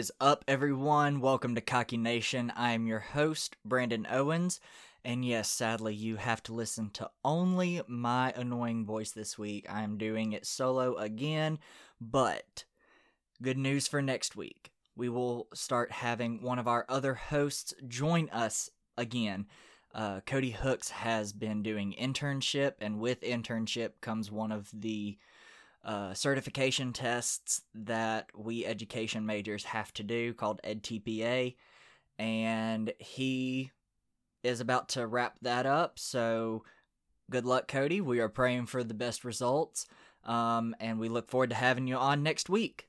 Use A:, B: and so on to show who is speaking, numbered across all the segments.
A: Is up, everyone? Welcome to Cocky Nation. I am your host, Brandon Owens. And yes, sadly, you have to listen to only my annoying voice this week. I am doing it solo again, but good news for next week. We will start having one of our other hosts join us again. Uh, Cody Hooks has been doing internship, and with internship comes one of the uh, certification tests that we education majors have to do called EdTPA. And he is about to wrap that up. So good luck, Cody. We are praying for the best results. Um, and we look forward to having you on next week.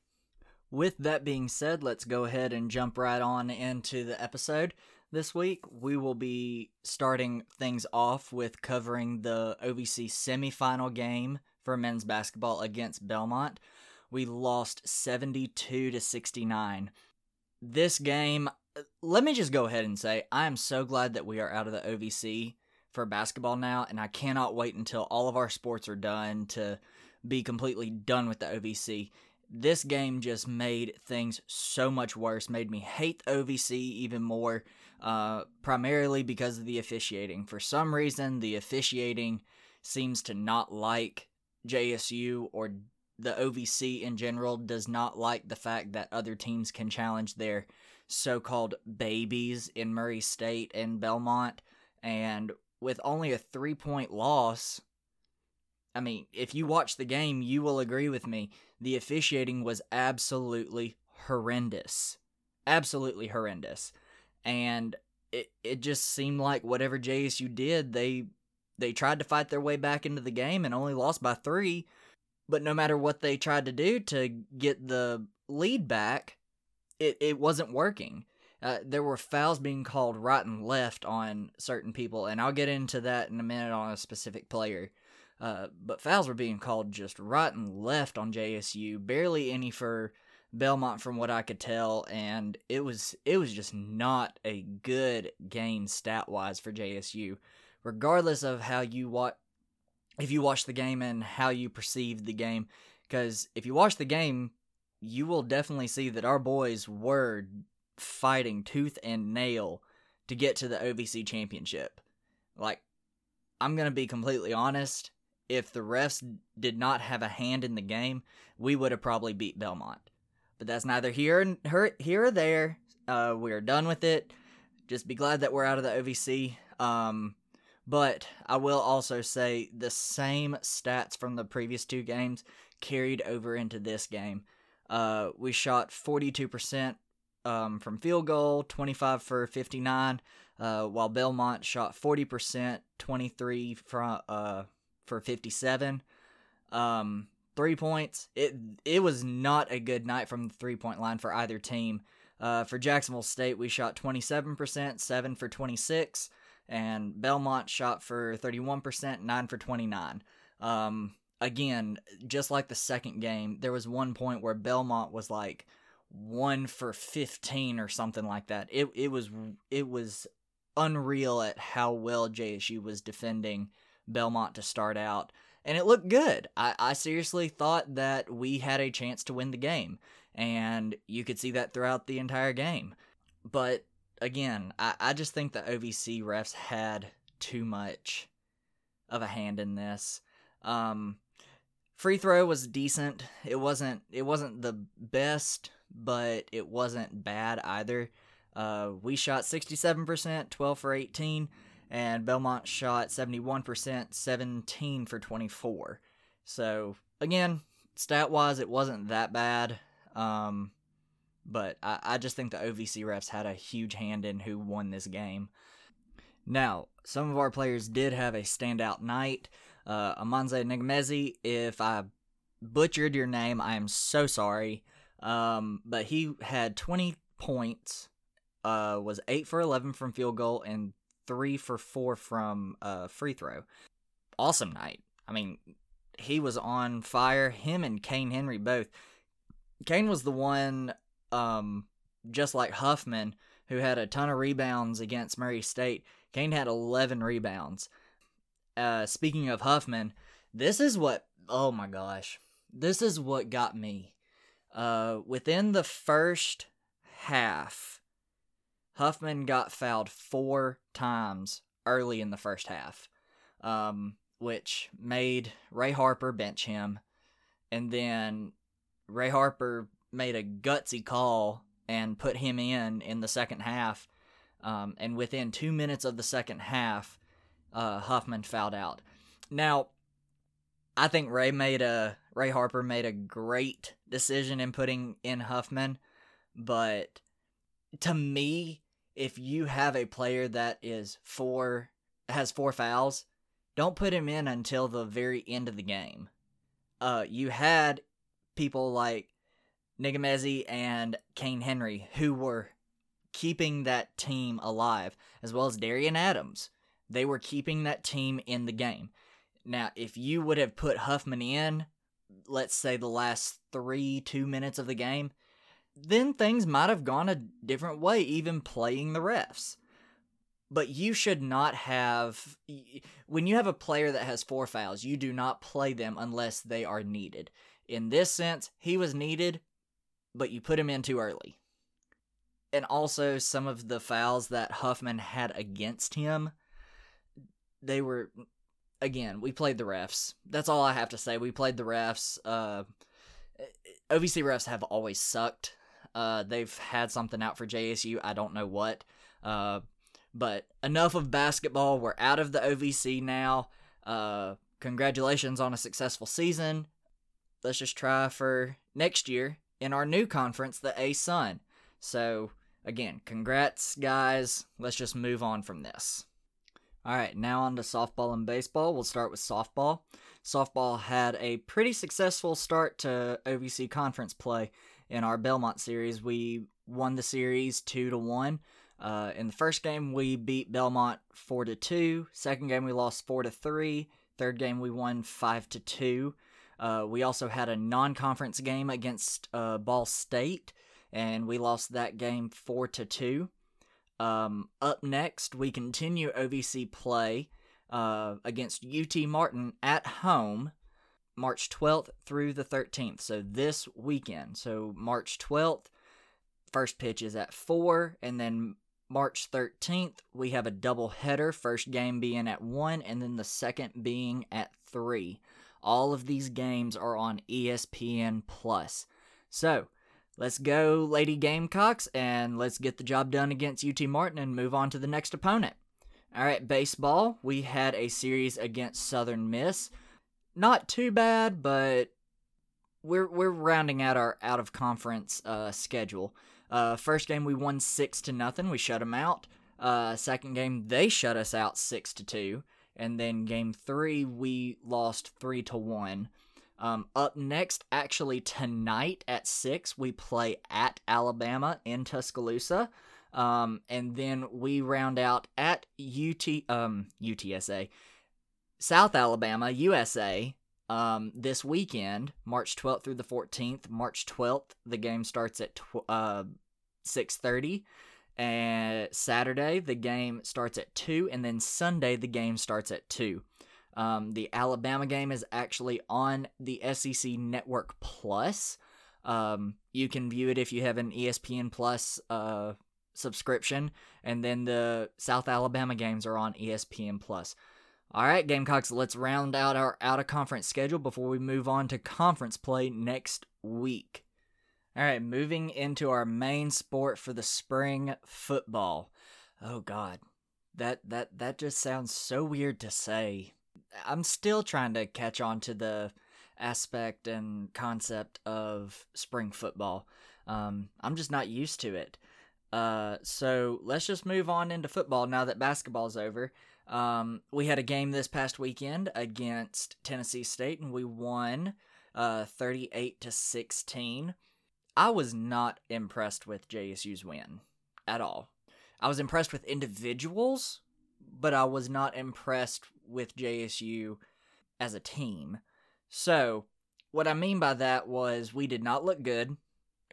A: With that being said, let's go ahead and jump right on into the episode. This week, we will be starting things off with covering the OVC semifinal game for men's basketball against Belmont. We lost 72 to 69. This game, let me just go ahead and say, I am so glad that we are out of the OVC for basketball now, and I cannot wait until all of our sports are done to be completely done with the OVC. This game just made things so much worse, made me hate the OVC even more, uh, primarily because of the officiating. For some reason, the officiating seems to not like JSU or the OVC in general does not like the fact that other teams can challenge their so called babies in Murray State and Belmont. And with only a three point loss, I mean, if you watch the game, you will agree with me. The officiating was absolutely horrendous. Absolutely horrendous. And it, it just seemed like whatever JSU did, they they tried to fight their way back into the game and only lost by three. But no matter what they tried to do to get the lead back, it, it wasn't working. Uh, there were fouls being called right and left on certain people, and I'll get into that in a minute on a specific player. Uh, but fouls were being called just right and left on JSU, barely any for Belmont from what I could tell, and it was it was just not a good game stat wise for JSU regardless of how you watch if you watch the game and how you perceive the game because if you watch the game you will definitely see that our boys were fighting tooth and nail to get to the OVC championship. Like I'm going to be completely honest if the refs did not have a hand in the game we would have probably beat Belmont but that's neither here here or there uh, we're done with it just be glad that we're out of the OVC um, but I will also say the same stats from the previous two games carried over into this game. Uh, we shot 42% um, from field goal, 25 for 59, uh, while Belmont shot 40%, 23 from, uh, for 57. Um, three points. It it was not a good night from the three point line for either team. Uh, for Jacksonville State, we shot 27%, 7 for 26 and Belmont shot for 31%, 9 for 29. Um, again, just like the second game, there was one point where Belmont was like 1 for 15 or something like that. It it was it was unreal at how well JSU was defending Belmont to start out. And it looked good. I, I seriously thought that we had a chance to win the game. And you could see that throughout the entire game. But again, I, I just think the OVC refs had too much of a hand in this. Um, free throw was decent. It wasn't it wasn't the best, but it wasn't bad either. Uh, we shot 67%, 12 for 18, and Belmont shot 71%, 17 for 24. So, again, stat wise, it wasn't that bad. Um, but I, I just think the OVC refs had a huge hand in who won this game. Now, some of our players did have a standout night. Uh, Amanze Ngumezi, if I butchered your name, I am so sorry. Um, but he had 20 points, uh, was 8 for 11 from field goal, and 3 for 4 from uh, free throw. Awesome night. I mean, he was on fire. Him and Kayne Henry both. Kayne was the one um, just like Huffman, who had a ton of rebounds against Murray State, Kane had 11 rebounds. Uh, speaking of Huffman, this is what, oh my gosh, this is what got me. Uh, within the first half, Huffman got fouled four times early in the first half, um, which made Ray Harper bench him. And then Ray Harper made a gutsy call and put him in in the second half. Um, and within two minutes of the second half, uh, Huffman fouled out. Now, I think Ray made a Ray Harper made a great decision in putting in Huffman, but to me, if you have a player that is four has four fouls, don't put him in until the very end of the game. Uh, you had people like Ngumezi and Kayne Henry who were keeping that team alive, as well as Darian Adams. They were keeping that team in the game. Now, if you would have put Huffman in, let's say the last three, two minutes of the game, then things might have gone a different way, even playing the refs. But you should not have. When you have a player that has four fouls, you do not play them unless they are needed. In this sense, he was needed, but you put him in too early. And also, some of the fouls that Huffman had against him, they were again, we played the refs. That's all I have to say. We played the refs. Uh, OVC refs have always sucked. Uh, they've had something out for JSU. I don't know what. Uh, but enough of basketball. We're out of the OVC now. Uh, congratulations on a successful season. Let's just try for next year in our new conference, the ASUN. So, again, congrats, guys. Let's just move on from this. All right, now on to softball and baseball. We'll start with softball. Softball had a pretty successful start to OVC conference play in our Belmont series. We won the series two to one. Uh, in the first game, we beat Belmont four to two. Second game, we lost four to three. Third game, we won five to two. Uh, we also had a non-conference game against uh, Ball State, and we lost that game four to two. Um, up next, we continue OVC play uh, against UT Martin at home, March 12th through the 13th. So this weekend. So March 12th, first pitch is at 4, and then March 13th, we have a double header, first game being at 1, and then the second being at 3. All of these games are on ESPN Plus. So, Let's go, Lady Gamecocks, and let's get the job done against UT Martin and move on to the next opponent. All right, baseball. We had a series against Southern Miss. Not too bad, but we're we're rounding out our out of conference uh, schedule. Uh, first game we won six to nothing. We shut them out. Uh, second game they shut us out six to two, and then game three we lost three to one. Um, up next, actually tonight at six, we play at Alabama in Tuscaloosa, um, and then we round out at UT um, UTSA, South Alabama USA. Um, this weekend, March 12th through the 14th. March 12th, the game starts at tw- uh, 6:30 and Saturday the game starts at 2 and then Sunday the game starts at 2. Um, the Alabama game is actually on the SEC Network Plus. Um, you can view it if you have an ESPN Plus uh, subscription, and then the South Alabama games are on ESPN Plus. All right, Gamecocks, let's round out our out of conference schedule before we move on to conference play next week. All right, moving into our main sport for the spring football. Oh God, that that that just sounds so weird to say. I'm still trying to catch on to the aspect and concept of spring football. Um, I'm just not used to it. Uh, so let's just move on into football now that basketball's over. Um, we had a game this past weekend against Tennessee State, and we won uh, 38 to 16. I was not impressed with JSU's win at all. I was impressed with individuals, but I was not impressed with JSU as a team. So, what I mean by that was we did not look good.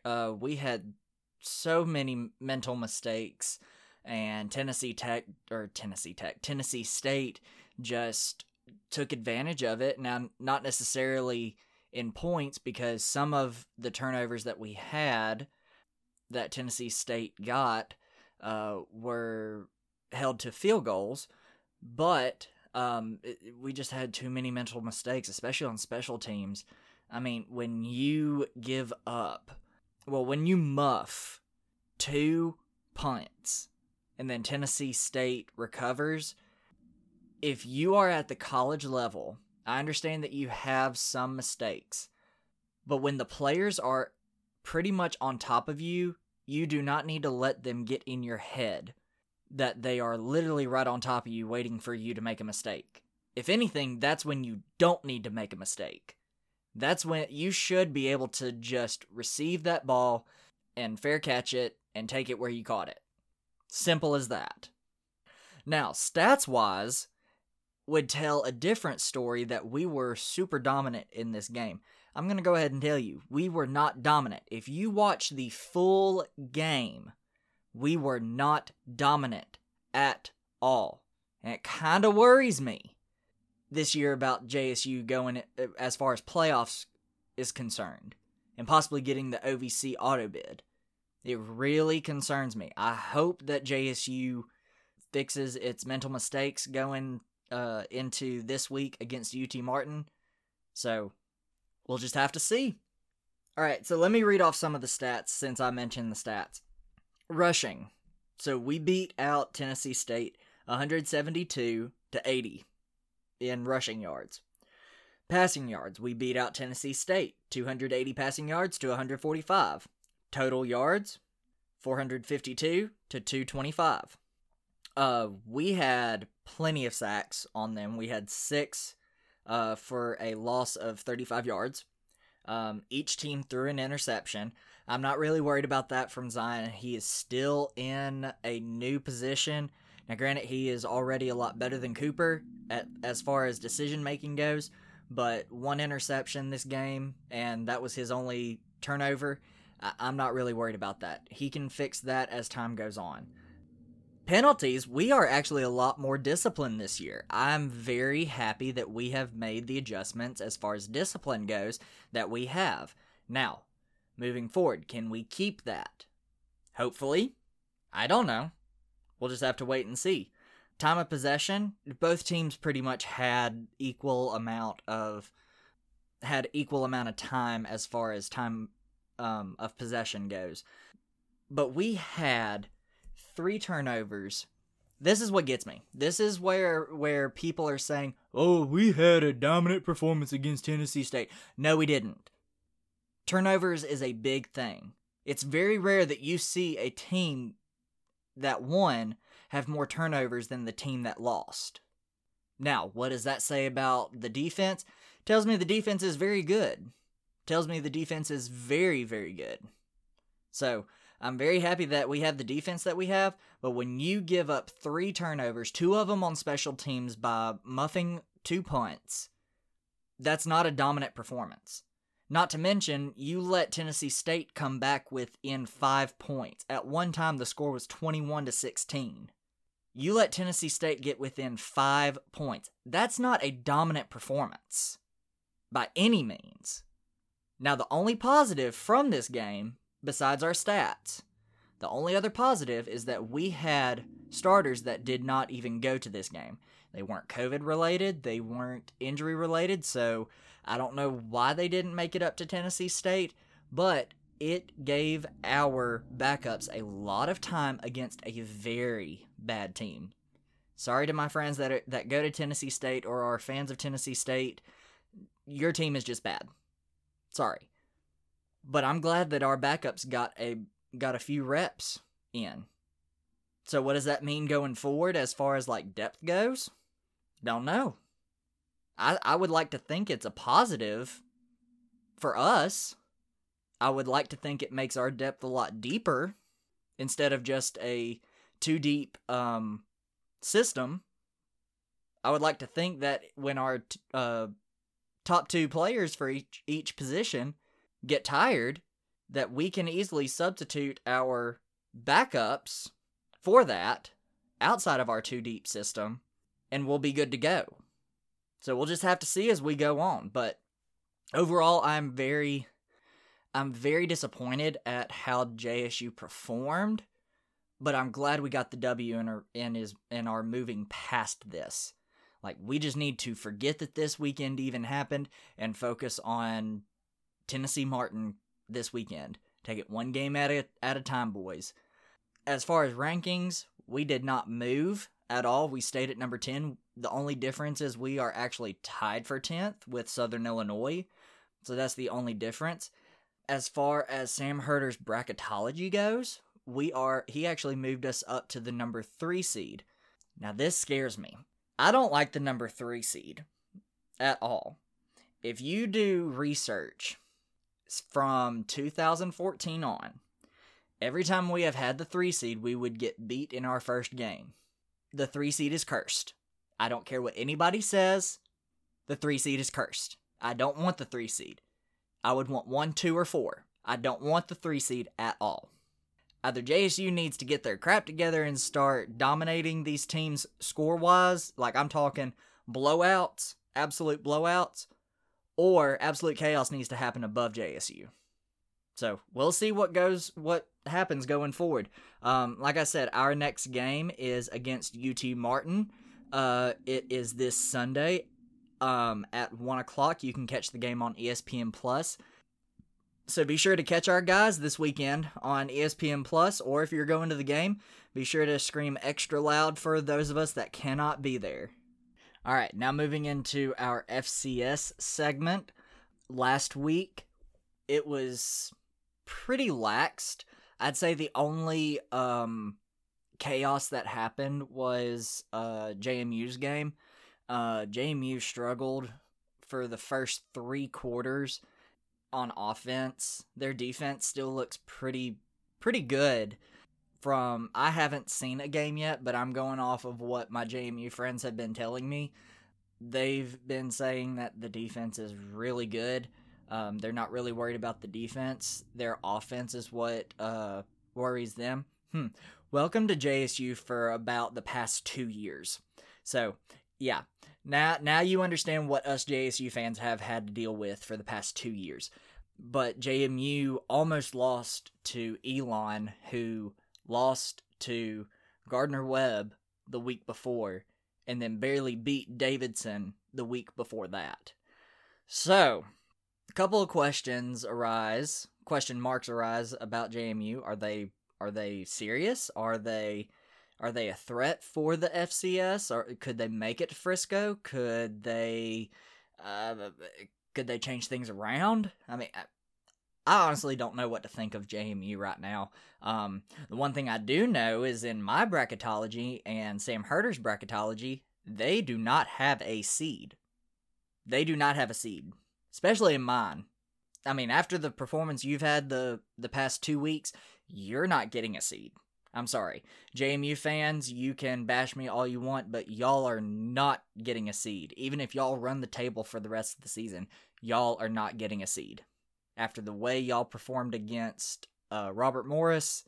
A: Uh, we had so many mental mistakes, and Tennessee Tech or Tennessee Tech, Tennessee State just took advantage of it. Now, not necessarily in points because some of the turnovers that we had that Tennessee State got uh, were held to field goals, but um, it, we just had too many mental mistakes, especially on special teams. I mean, when you give up, well, when you muff two punts and then Tennessee State recovers, if you are at the college level, I understand that you have some mistakes, but when the players are pretty much on top of you, you do not need to let them get in your head that they are literally right on top of you waiting for you to make a mistake. If anything, that's when you don't need to make a mistake. That's when you should be able to just receive that ball and fair catch it and take it where you caught it. Simple as that. Now, stats wise, would tell a different story that we were super dominant in this game. I'm going to go ahead and tell you, we were not dominant. If you watch the full game, we were not dominant at all. And it kind of worries me this year about JSU going uh, as far as playoffs is concerned and possibly getting the OVC auto bid. It really concerns me. I hope that JSU fixes its mental mistakes going uh, into this week against UT Martin. So we'll just have to see. All right, so let me read off some of the stats since I mentioned the stats. Rushing. So we beat out Tennessee State 172 to 80 in rushing yards. Passing yards, we beat out Tennessee State 280 passing yards to 145. Total yards 452 to 225. Uh, we had plenty of sacks on them. We had six uh, for a loss of 35 yards. Um, each team threw an interception. I'm not really worried about that from Zion. He is still in a new position. Now, granted, he is already a lot better than Cooper at, as far as decision making goes, but one interception this game, and that was his only turnover. I, I'm not really worried about that. He can fix that as time goes on penalties, we are actually a lot more disciplined this year. I'm very happy that we have made the adjustments as far as discipline goes that we have. Now, moving forward, can we keep that? Hopefully. I don't know. We'll just have to wait and see. Time of possession, both teams pretty much had equal amount of had equal amount of time as far as time um, of possession goes. But we had three turnovers. This is what gets me. This is where where people are saying, "Oh, we had a dominant performance against Tennessee State." No, we didn't. Turnovers is a big thing. It's very rare that you see a team that won have more turnovers than the team that lost. Now, what does that say about the defense? Tells me the defense is very good. Tells me the defense is very, very good. So, I'm very happy that we have the defense that we have, but when you give up three turnovers, two of them on special teams by muffing two punts, that's not a dominant performance. Not to mention, you let Tennessee State come back within five points. At one time, the score was 21 to 16. You let Tennessee State get within five points. That's not a dominant performance by any means. Now, the only positive from this game besides our stats. The only other positive is that we had starters that did not even go to this game. They weren't COVID related, they weren't injury related, so I don't know why they didn't make it up to Tennessee State, but it gave our backups a lot of time against a very bad team. Sorry to my friends that are, that go to Tennessee State or are fans of Tennessee State. Your team is just bad. Sorry. But I'm glad that our backups got a got a few reps in. So what does that mean going forward as far as like depth goes? Don't know. I I would like to think it's a positive for us. I would like to think it makes our depth a lot deeper instead of just a two deep um system. I would like to think that when our t- uh top two players for each each position get tired, that we can easily substitute our backups for that outside of our two deep system and we'll be good to go. So we'll just have to see as we go on. But overall, I'm very, I'm very disappointed at how JSU performed, but I'm glad we got the W and are and is and are moving past this. Like we just need to forget that this weekend even happened and focus on Tennessee Martin this weekend. Take it one game at a at a time, boys. As far as rankings, we did not move at all. We stayed at number 10. The only difference is we are actually tied for 10th with Southern Illinois. So that's the only difference. As far as Sam Herder's bracketology goes, we are he actually moved us up to the number 3 seed. Now this scares me. I don't like the number 3 seed at all. If you do research from 2014 on, every time we have had the 3 seed, we would get beat in our first game the three seed is cursed. I don't care what anybody says. The three seed is cursed. I don't want the three seed. I would want one, two, or four. I don't want the three seed at all. Either JSU needs to get their crap together and start dominating these teams score wise, like I'm talking blowouts, absolute blowouts, or absolute chaos needs to happen above JSU. So we'll see what goes, what happens going forward. Um, like I said, our next game is against UT Martin. Uh, it is this Sunday um, at one o'clock. You can catch the game on ESPN Plus. So be sure to catch our guys this weekend on ESPN Plus, or if you're going to the game, be sure to scream extra loud for those of us that cannot be there. All right, now moving into our FCS segment. Last week, it was pretty laxed. I'd say the only um, chaos that happened was uh, JMU's game. Uh, JMU struggled for the first three quarters on offense. Their defense still looks pretty pretty good. From I haven't seen a game yet, but I'm going off of what my JMU friends have been telling me. They've been saying that the defense is really good. Um, they're not really worried about the defense. Their offense is what uh, worries them. Hmm. Welcome to JSU for about the past two years. So, yeah, now now you understand what us JSU fans have had to deal with for the past two years. But JMU almost lost to Elon, who lost to Gardner Webb the week before, and then barely beat Davidson the week before that. So, a couple of questions arise, question marks arise about JMU. Are they are they serious? Are they are they a threat for the FCS? Or could they make it to Frisco? Could they uh, could they change things around? I mean, I, I honestly don't know what to think of JMU right now. Um, the one thing I do know is in my bracketology and Sam Herder's bracketology, they do not have a seed. They do not have a seed especially in mine. I mean, after the performance you've had the the past two weeks, you're not getting a seed. I'm sorry. JMU fans, you can bash me all you want, but y'all are not getting a seed. Even if y'all run the table for the rest of the season, y'all are not getting a seed. After the way y'all performed against uh, Robert Morris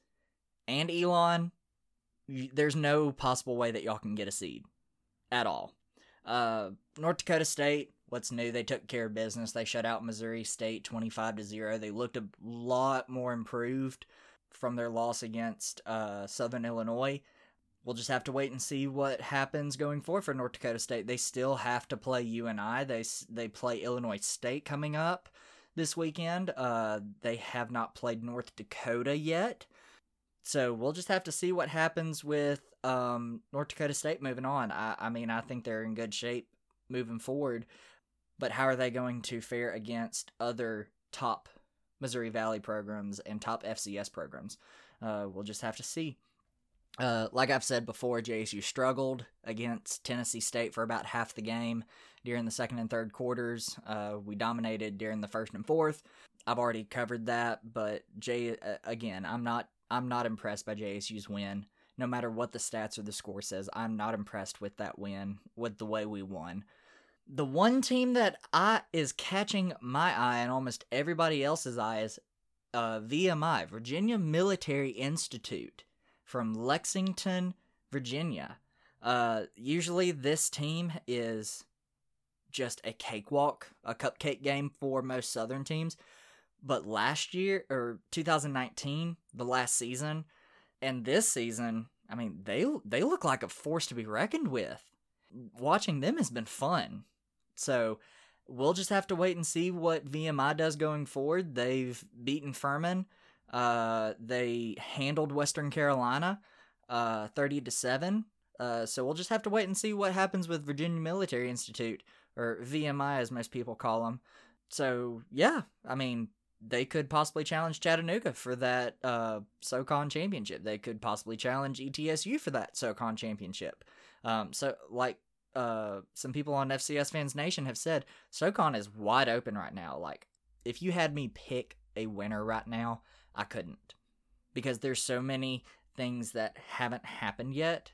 A: and Elon, there's no possible way that y'all can get a seed at all. Uh, North Dakota State, what's new. They took care of business. They shut out Missouri State 25 to 0. They looked a lot more improved from their loss against uh, Southern Illinois. We'll just have to wait and see what happens going forward for North Dakota State. They still have to play UNI. They they play Illinois State coming up this weekend. Uh, they have not played North Dakota yet. So we'll just have to see what happens with um, North Dakota State moving on. I, I mean, I think they're in good shape moving forward but how are they going to fare against other top Missouri Valley programs and top FCS programs? Uh, we'll just have to see. Uh, like I've said before, JSU struggled against Tennessee State for about half the game during the second and third quarters. Uh, we dominated during the first and fourth. I've already covered that, but J uh, again, I'm not I'm not impressed by JSU's win. No matter what the stats or the score says, I'm not impressed with that win, with the way we won the one team that I is catching my eye and almost everybody else's eye is uh, VMI, Virginia Military Institute from Lexington, Virginia. Uh, usually this team is just a cakewalk, a cupcake game for most Southern teams. But last year or 2019, the last season, and this season, I mean, they they look like a force to be reckoned with. Watching them has been fun. So we'll just have to wait and see what VMI does going forward. They've beaten Furman. Uh, they handled Western Carolina, uh, thirty to seven. Uh, so we'll just have to wait and see what happens with Virginia Military Institute or VMI as most people call them. So yeah, I mean they could possibly challenge Chattanooga for that uh, SoCon championship. They could possibly challenge ETSU for that SoCon championship. Um, so like uh, some people on FCS Fans Nation have said, SoCon is wide open right now. Like if you had me pick a winner right now, I couldn't because there's so many things that haven't happened yet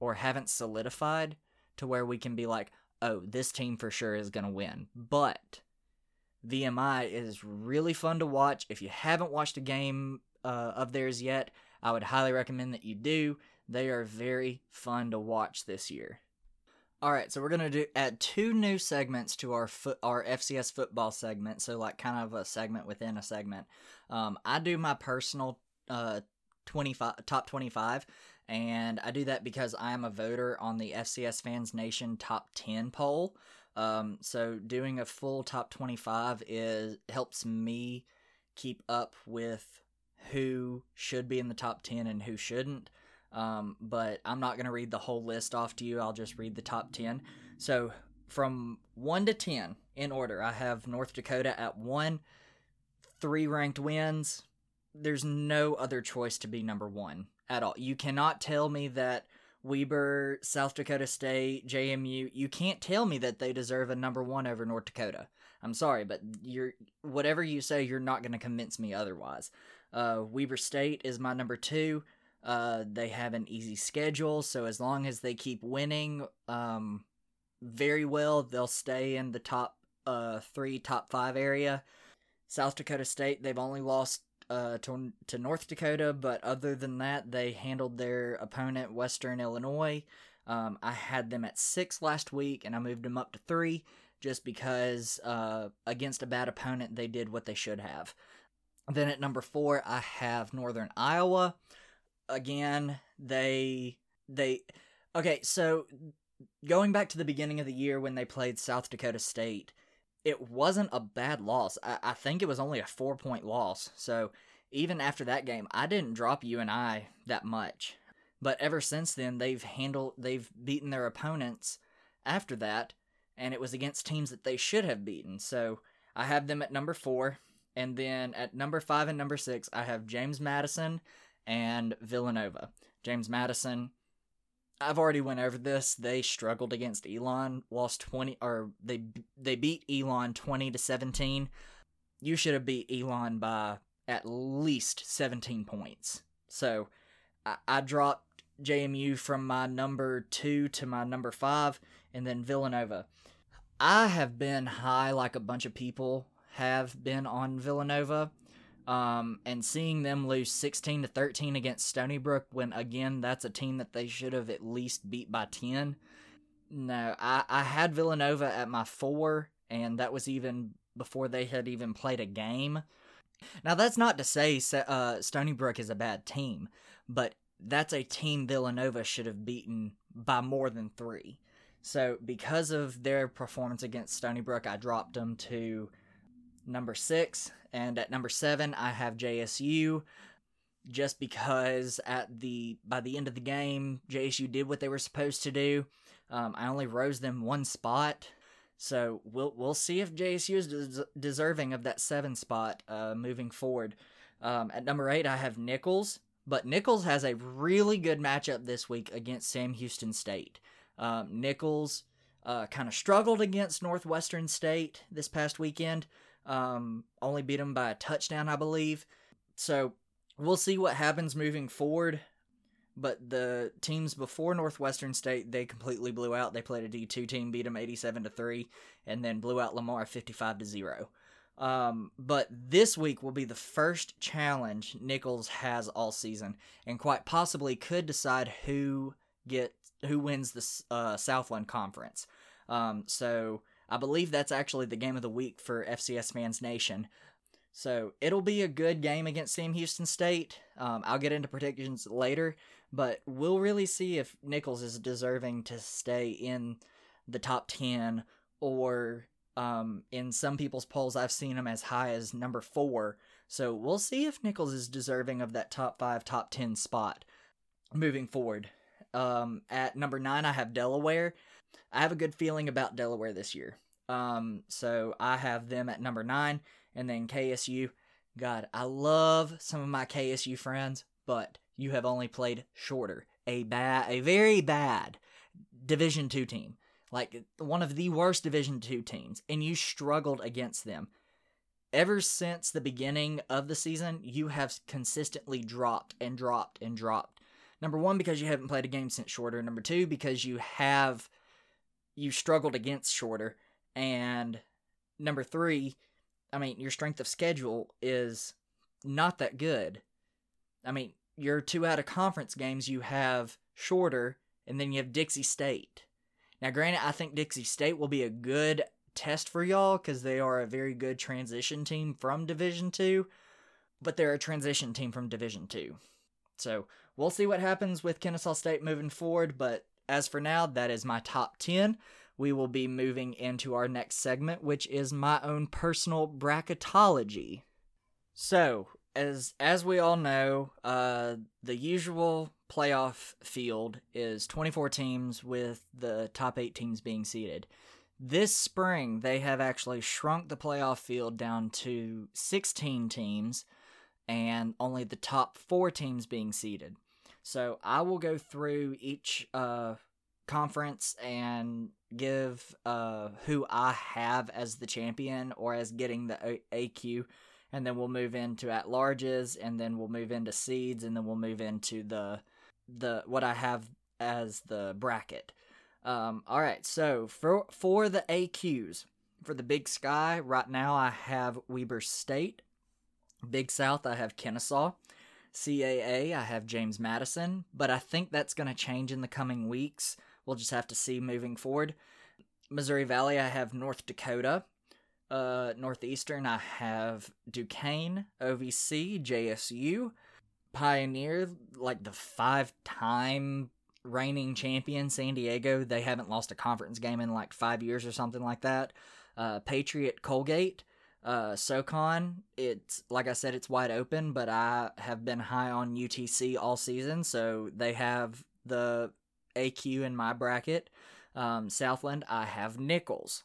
A: or haven't solidified to where we can be like, oh, this team for sure is going to win. But VMI is really fun to watch. If you haven't watched a game uh, of theirs yet, I would highly recommend that you do. They are very fun to watch this year. All right, so we're gonna do add two new segments to our foot our FCS football segment. So like kind of a segment within a segment. Um, I do my personal uh, twenty five top twenty five, and I do that because I am a voter on the FCS Fans Nation Top 10 poll. Um, so doing a full top 25 is helps me keep up with who should be in the top 10 and who shouldn't. Um, but I'm not going to read the whole list off to you. I'll just read the top 10. So from 1 to 10 in order, I have North Dakota at 1, 3 ranked wins. There's no other choice to be number 1 at all. You cannot tell me that Weber, South Dakota State, JMU, you can't tell me that they deserve a number one over North Dakota. I'm sorry, but you're whatever you say, you're not going to convince me otherwise. Uh, Weber State is my number two. Uh, they have an easy schedule, so as long as they keep winning, um, very well, they'll stay in the top uh three, top five area. South Dakota State, they've only lost uh, to, to North Dakota, but other than that, they handled their opponent, Western Illinois. Um, I had them at six last week, and I moved them up to three just because uh, against a bad opponent, they did what they should have. Then at number four, I have Northern Iowa. Again, they they okay. So going back to the beginning of the year when they played South Dakota State, it wasn't a bad loss. I, I think it was only a four point loss. So even after that game, I didn't drop UNI that much. But ever since then, they've handled, they've beaten their opponents after that, and it was against teams that they should have beaten. So I have them at number four, and then at number five and number six, I have James Madison and Villanova. James Madison, I've already went over this. They struggled against Elon, lost 20 or they they beat Elon 20 to 17. You should have beat Elon by at least 17 points. So, I, I dropped JMU from my number 2 to my number 5 and then Villanova. I have been high like a bunch of people have been on Villanova. Um, and seeing them lose 16 to 13 against Stony Brook when again that's a team that they should have at least beat by 10. No, I, I had Villanova at my four, and that was even before they had even played a game. Now that's not to say uh, Stony Brook is a bad team, but that's a team Villanova should have beaten by more than three. So because of their performance against Stony Brook, I dropped them to number six, and at number seven, I have JSU. Just because at the by the end of the game, JSU did what they were supposed to do. Um, I only rose them one spot, so we'll we'll see if JSU is des- deserving of that seven spot uh, moving forward. Um, at number eight, I have Nicholls, but Nicholls has a really good matchup this week against Sam Houston State. Um, Nicholls uh, kind of struggled against Northwestern State this past weekend, um, only beat them by a touchdown, I believe. So we'll see what happens moving forward. But the teams before Northwestern State, they completely blew out. They played a D2 team, beat them 87 to 3, and then blew out Lamar 55 to 0. Um, but this week will be the first challenge Nicholls has all season, and quite possibly could decide who get who wins the uh, Southland Conference. Um, so I believe that's actually the game of the week for FCS Fans Nation. So it'll be a good game against Sam Houston State. Um, I'll get into predictions later, but we'll really see if Nicholls is deserving to stay in the top 10 or um, in some people's polls, I've seen him as high as number four. So we'll see if Nicholls is deserving of that top five, top 10 spot moving forward. Um, at number nine, I have Delaware. I have a good feeling about Delaware this year. Um, so I have them at number nine, and then KSU. God, I love some of my KSU friends, but you have only played Shorter. A bad, a very bad Division two team, like one of the worst Division two teams, and you struggled against them. Ever since the beginning of the season, you have consistently dropped and dropped and dropped. Number one, because you haven't played a game since Shorter. Number two, because you have you struggled against Shorter. And number three, I mean, your strength of schedule is not that good. I mean, your two out of conference games you have Shorter, and then you have Dixie State. Now, granted, I think Dixie State will be a good test for y'all because they are a very good transition team from Division Two, but they're a transition team from Division Two. So we'll see what happens with Kennesaw State moving forward, but as for now, that is my top 10. We will be moving into our next segment, which is my own personal bracketology. So, as as we all know, uh, the usual playoff field is 24 teams with the top 8 teams being seeded. This spring, they have actually shrunk the playoff field down to 16 teams and only the top 4 teams being seeded. So I will go through each uh, conference and give uh, who I have as the champion or as getting the AQ, and then we'll move into at larges, and then we'll move into seeds, and then we'll move into the the what I have as the bracket. Um, all right, so for for the AQs for the Big Sky right now, I have Weber State. Big South, I have Kennesaw. CAA, I have James Madison, but I think that's going to change in the coming weeks. We'll just have to see moving forward. Missouri Valley, I have North Dakota. Uh, Northeastern, I have Duquesne, OVC, JSU. Pioneer, like the five time reigning champion, San Diego. They haven't lost a conference game in like five years or something like that. Uh, Patriot, Colgate. Uh, SoCon, it's like I said, it's wide open, but I have been high on UTC all season, so they have the AQ in my bracket. Um, Southland, I have Nicholls.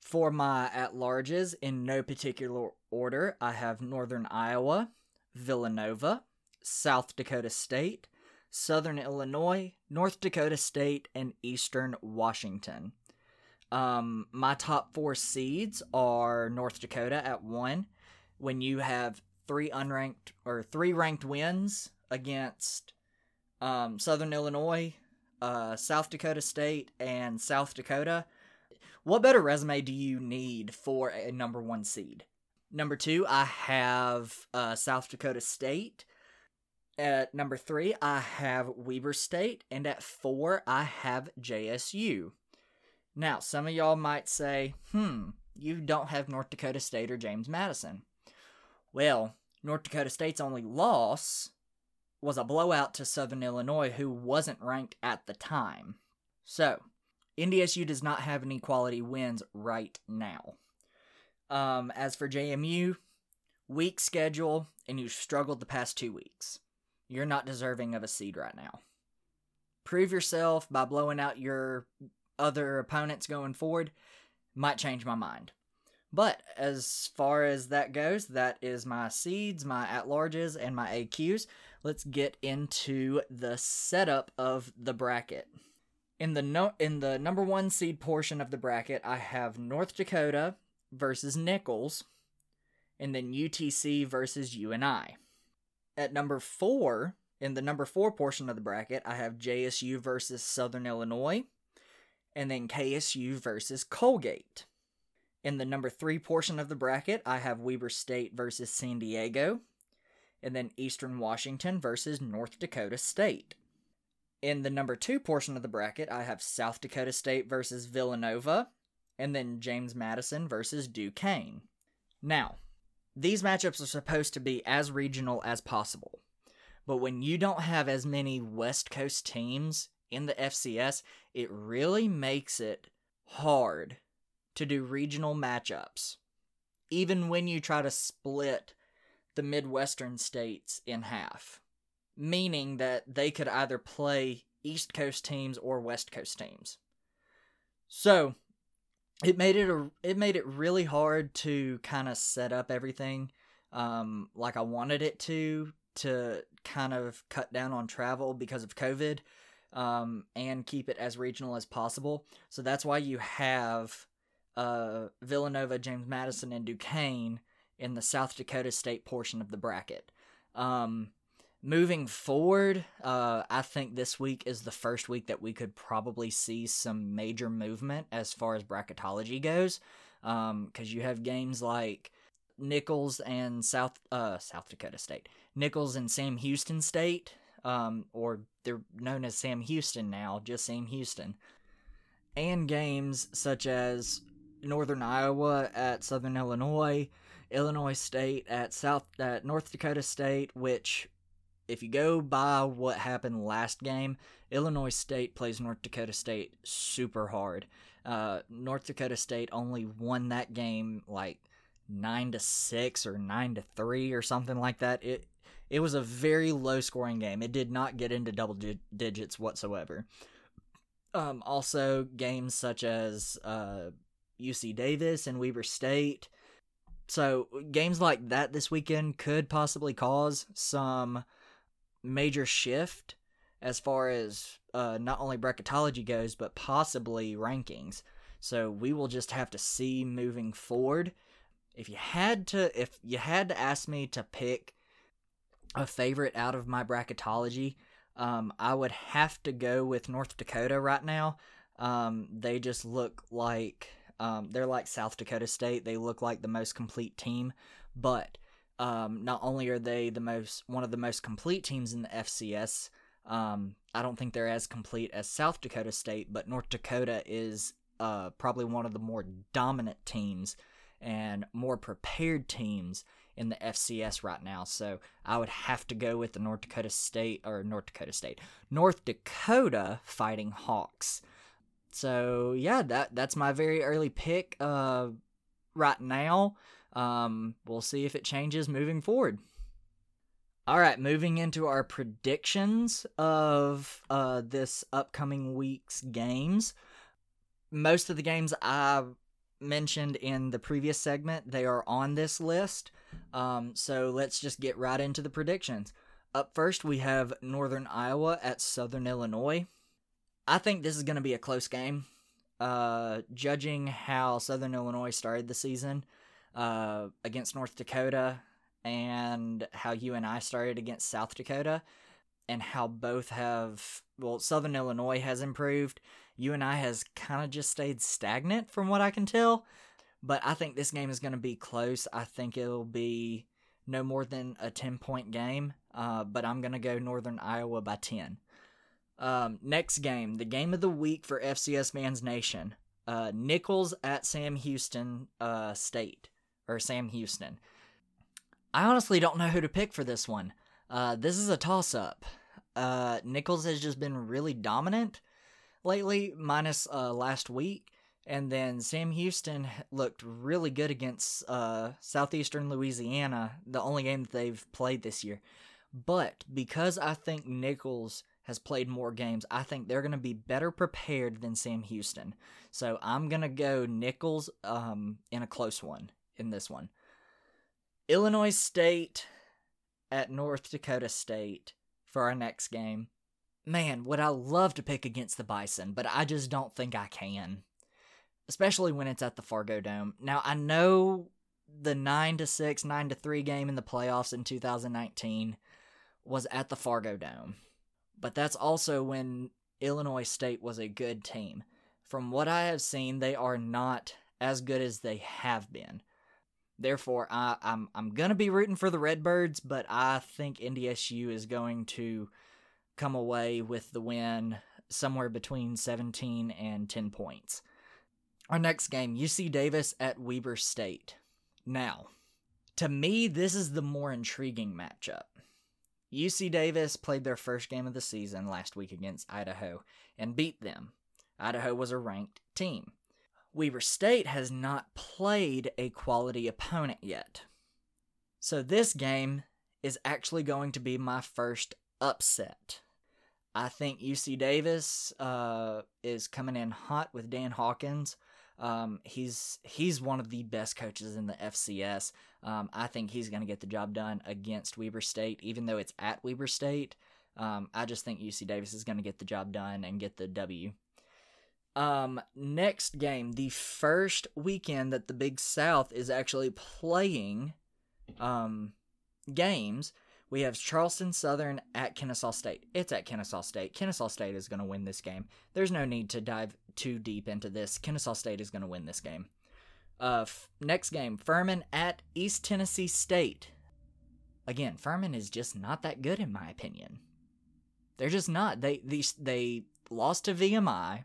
A: For my at larges, in no particular order, I have Northern Iowa, Villanova, South Dakota State, Southern Illinois, North Dakota State, and Eastern Washington. Um, my top four seeds are North Dakota at one. When you have three unranked or three ranked wins against um, Southern Illinois, uh, South Dakota State, and South Dakota, what better resume do you need for a number one seed? Number two, I have uh, South Dakota State. At number three, I have Weber State. And at four, I have JSU. Now, some of y'all might say, hmm, you don't have North Dakota State or James Madison. Well, North Dakota State's only loss was a blowout to Southern Illinois, who wasn't ranked at the time. So, NDSU does not have any quality wins right now. Um, as for JMU, weak schedule, and you've struggled the past two weeks. You're not deserving of a seed right now. Prove yourself by blowing out your other opponents going forward might change my mind. But as far as that goes, that is my seeds, my at larges, and my AQs. Let's get into the setup of the bracket. In the no- in the number one seed portion of the bracket, I have North Dakota versus Nicholls, and then UTC versus UNI. At number four, in the number four portion of the bracket, I have JSU versus Southern Illinois, and then KSU versus Colgate. In the number three portion of the bracket, I have Weber State versus San Diego, and then Eastern Washington versus North Dakota State. In the number two portion of the bracket, I have South Dakota State versus Villanova, and then James Madison versus Duquesne. Now, these matchups are supposed to be as regional as possible. But when you don't have as many West Coast teams in the FCS, it really makes it hard to do regional matchups. Even when you try to split the Midwestern states in half, meaning that they could either play East Coast teams or West Coast teams. So, it made it a, it made it really hard to kind of set up everything um, like I wanted it to to kind of cut down on travel because of COVID um, and keep it as regional as possible. So that's why you have uh, Villanova, James Madison, and Duquesne in the South Dakota State portion of the bracket. Um, moving forward, uh, I think this week is the first week that we could probably see some major movement as far as bracketology goes. Because um, you have games like Nicholls and South uh, South Dakota State, Nicholls and Sam Houston State, um, or they're known as Sam Houston now, just Sam Houston, and games such as Northern Iowa at Southern Illinois, Illinois State at South at North Dakota State, which if you go by what happened last game, Illinois State plays North Dakota State super hard. Uh, North Dakota State only won that game like nine to six or nine to three or something like that. It it was a very low scoring game. It did not get into double di- digits whatsoever. Um, also, games such as uh, UC Davis and Weber State. So, games like that this weekend could possibly cause some major shift as far as uh, not only bracketology goes, but possibly rankings. So, we will just have to see moving forward. If you had to, if you had to ask me to pick a favorite out of my bracketology, um, I would have to go with North Dakota right now. Um, they just look like um, they're like South Dakota State. They look like the most complete team, but um, not only are they the most one of the most complete teams in the FCS, um, I don't think they're as complete as South Dakota State, but North Dakota is uh, probably one of the more dominant teams and more prepared teams in the FCS right now. So I would have to go with the North Dakota State or North Dakota State, North Dakota Fighting Hawks. So yeah, that that's my very early pick. Uh, right now, um, we'll see if it changes moving forward. All right, moving into our predictions of uh, this upcoming week's games. Most of the games I mentioned in the previous segment, they are on this list. Um, so let's just get right into the predictions. Up first, we have Northern Iowa at Southern Illinois. I think this is going to be a close game. Uh, judging how Southern Illinois started the season uh, against North Dakota and how UNI started against South Dakota, and how both have, well, Southern Illinois has improved. UNI has kind of just stayed stagnant from what I can tell. But I think this game is going to be close. I think it'll be no more than a 10 point game, uh, but I'm going to go Northern Iowa by 10. Um, next game, the game of the week for FCS Fans Nation uh, Nicholls at Sam Houston uh, State, or Sam Houston. I honestly don't know who to pick for this one. Uh, this is a toss up. Uh, Nicholls has just been really dominant lately, minus uh, last week. And then Sam Houston looked really good against uh, Southeastern Louisiana, the only game that they've played this year. But because I think Nicholls has played more games, I think they're going to be better prepared than Sam Houston. So I'm going to go Nicholls um, in a close one in this one. Illinois State at North Dakota State for our next game. Man, would I love to pick against the Bison, but I just don't think I can especially when it's at the Fargo Dome. Now I know the 9 to 6, 9 to 3 game in the playoffs in 2019 was at the Fargo Dome. But that's also when Illinois State was a good team. From what I have seen, they are not as good as they have been. Therefore, I, I'm I'm gonna be rooting for the Redbirds, but I think NDSU is going to come away with the win somewhere between 17 and 10 points. Our next game, UC Davis at Weber State. Now, To me, this is the more intriguing matchup. UC Davis played their first game of the season last week against Idaho and beat them. Idaho was a ranked team. Weber State has not played a quality opponent yet. So this game is actually going to be my first upset. I think UC Davis uh, is coming in hot with Dan Hawkins. Um, he's he's one of the best coaches in the FCS. Um, I think he's going to get the job done against Weber State, even though it's at Weber State. Um, I just think UC Davis is going to get the job done and get the W. Um, next game, the first weekend that the Big South is actually playing um, games, we have Charleston Southern at Kennesaw State. It's at Kennesaw State. Kennesaw State is going to win this game. There's no need to dive too deep into this. Kennesaw State is going to win this game. Uh, f- next game, Furman at East Tennessee State. Again, Furman is just not that good in my opinion. They're just not. They they lost to VMI.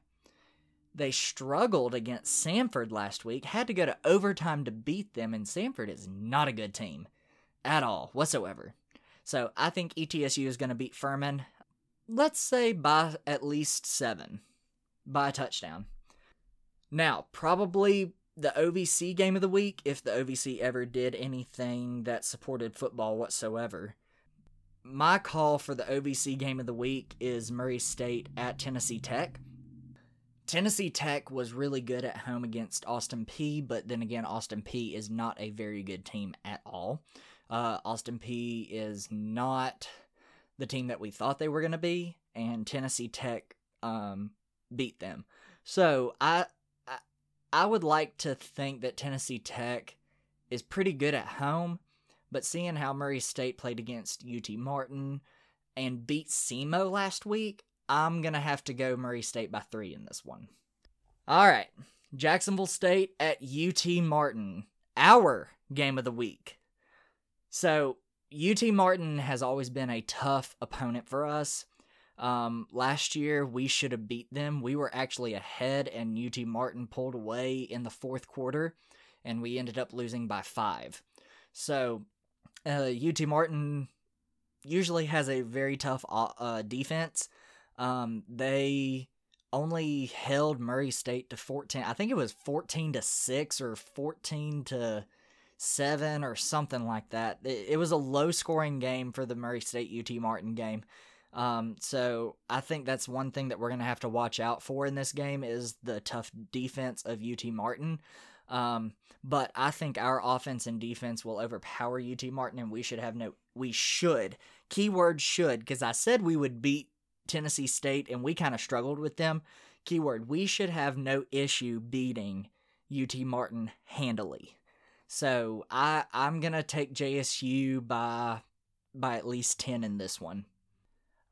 A: They struggled against Samford last week, had to go to overtime to beat them, and Samford is not a good team at all, whatsoever. So I think ETSU is going to beat Furman, let's say by at least seven, by a touchdown. Now, probably the OVC game of the week, if the OVC ever did anything that supported football whatsoever. My call for the OVC game of the week is Murray State at Tennessee Tech. Tennessee Tech was really good at home against Austin Peay, but then again, Austin Peay is not a very good team at all. Uh, Austin Peay is not the team that we thought they were going to be, and Tennessee Tech um, beat them. So I, I I would like to think that Tennessee Tech is pretty good at home, but seeing how Murray State played against UT Martin and beat SEMO last week, I'm going to have to go Murray State by three in this one. All right. Jacksonville State at UT Martin. Our game of the week. So, UT Martin has always been a tough opponent for us. Um, last year, we should have beat them. We were actually ahead, and UT Martin pulled away in the fourth quarter, and we ended up losing by five. So, uh, UT Martin usually has a very tough uh, defense. Um, they only held Murray State to 14. I think it was 14 to 6 or 14 to 7 or something like that. It, it was a low scoring game for the Murray State UT Martin game. Um, so I think that's one thing that we're going to have to watch out for in this game is the tough defense of UT Martin. Um, but I think our offense and defense will overpower UT Martin, and we should have no. We should. Keyword should, because I said we would beat Tennessee State and we kind of struggled with them. Keyword, we should have no issue beating UT Martin handily. So I I'm gonna take JSU by by at least ten in this one.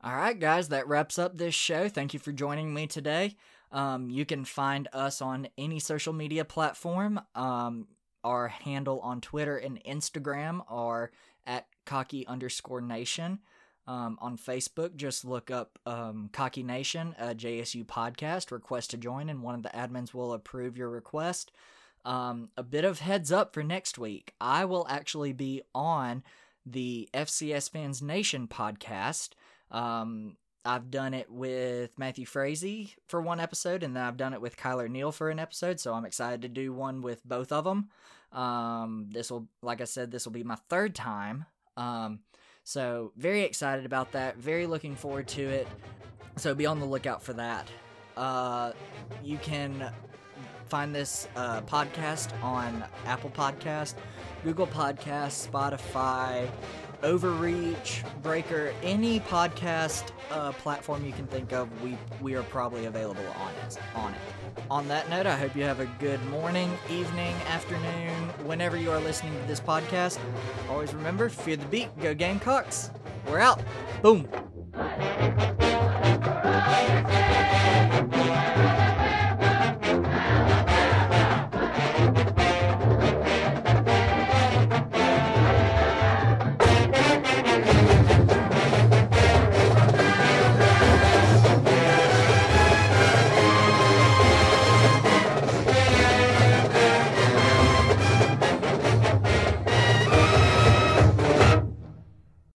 A: All right, guys, that wraps up this show. Thank you for joining me today. Um, you can find us on any social media platform. Um, our handle on Twitter and Instagram are at cocky underscore nation. Um, on Facebook, just look up um, Cocky Nation, a JSU podcast, request to join, and one of the admins will approve your request. Um, a bit of heads up for next week. I will actually be on the FCS Fans Nation podcast. Um, I've done it with Matthew Frazee for one episode, and then I've done it with Kyler Neal for an episode. So I'm excited to do one with both of them. Um, this will, like I said, this will be my third time. Um, so, very excited about that. Very looking forward to it. So, be on the lookout for that. Uh, you can find this uh, podcast on Apple Podcast, Google Podcast, Spotify, Overreach, Breaker, any podcast uh, platform you can think of. We we are probably available on it. On it. On that note, I hope you have a good morning, evening, afternoon, whenever you are listening to this podcast. Always remember, fear the beat, go Gamecocks. We're out. Boom.